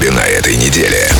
клабе на этой неделе.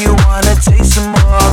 you wanna taste some more.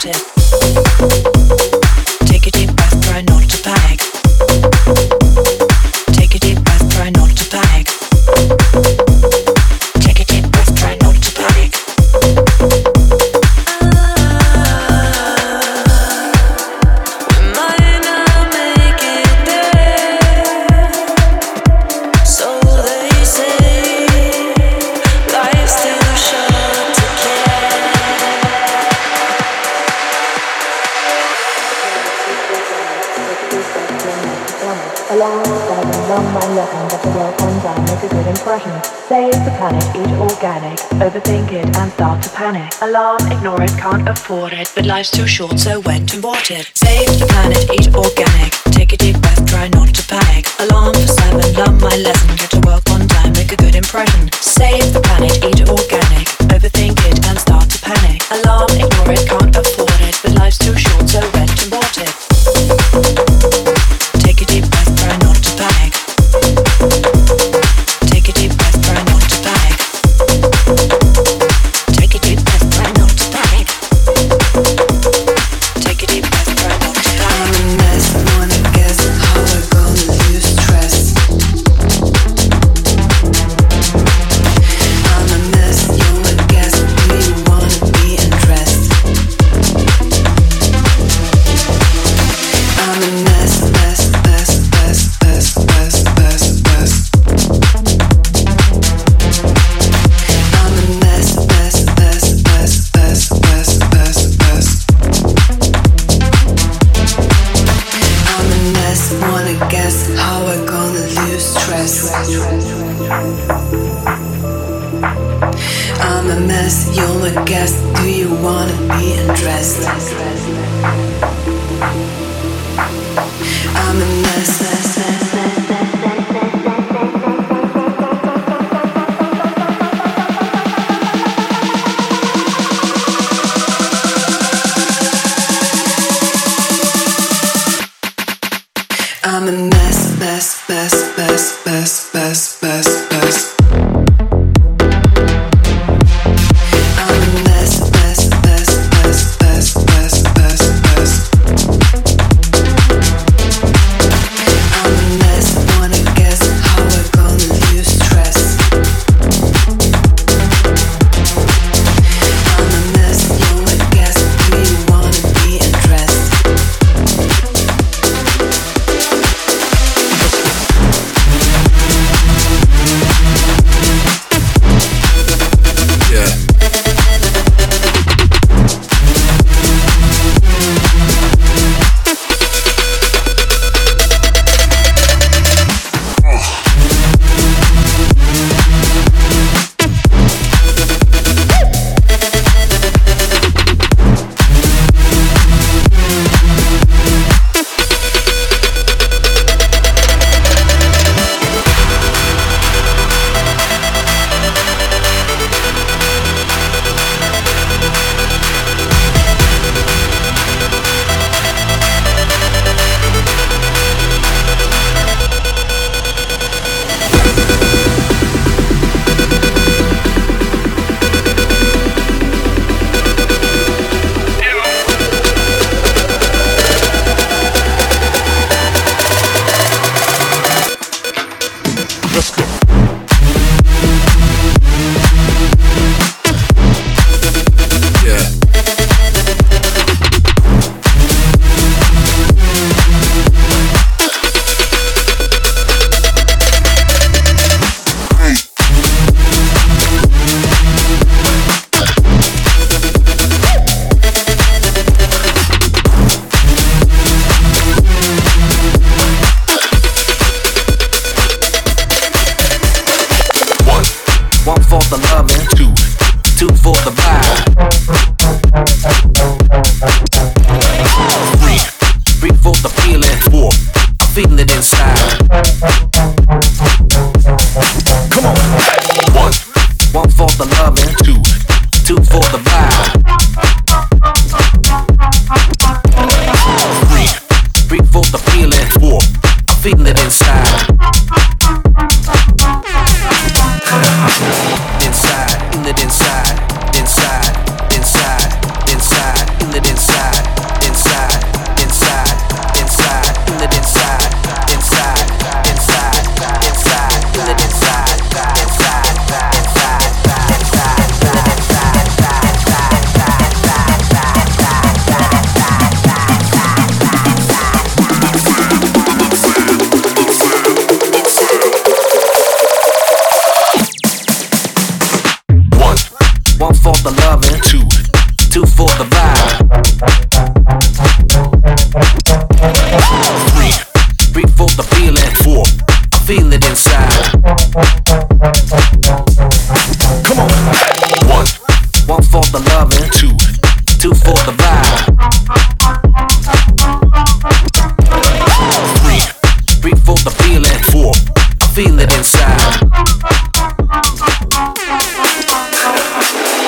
Collective. seven, numb my love and the world undone, make a good impression. Save the planet, eat organic, overthink it and start to panic. Alarm, ignore it, can't afford it, but life's too short, so went and bought it. Save the planet, eat organic, take a deep breath, try not to panic. Alarm for seven, learn my lesson, get to work on time, make a good impression. Save the planet, eat organic, overthink it and start to panic. Alarm, ignore it, can't afford it, but life's too short, so Feeling it inside. two for the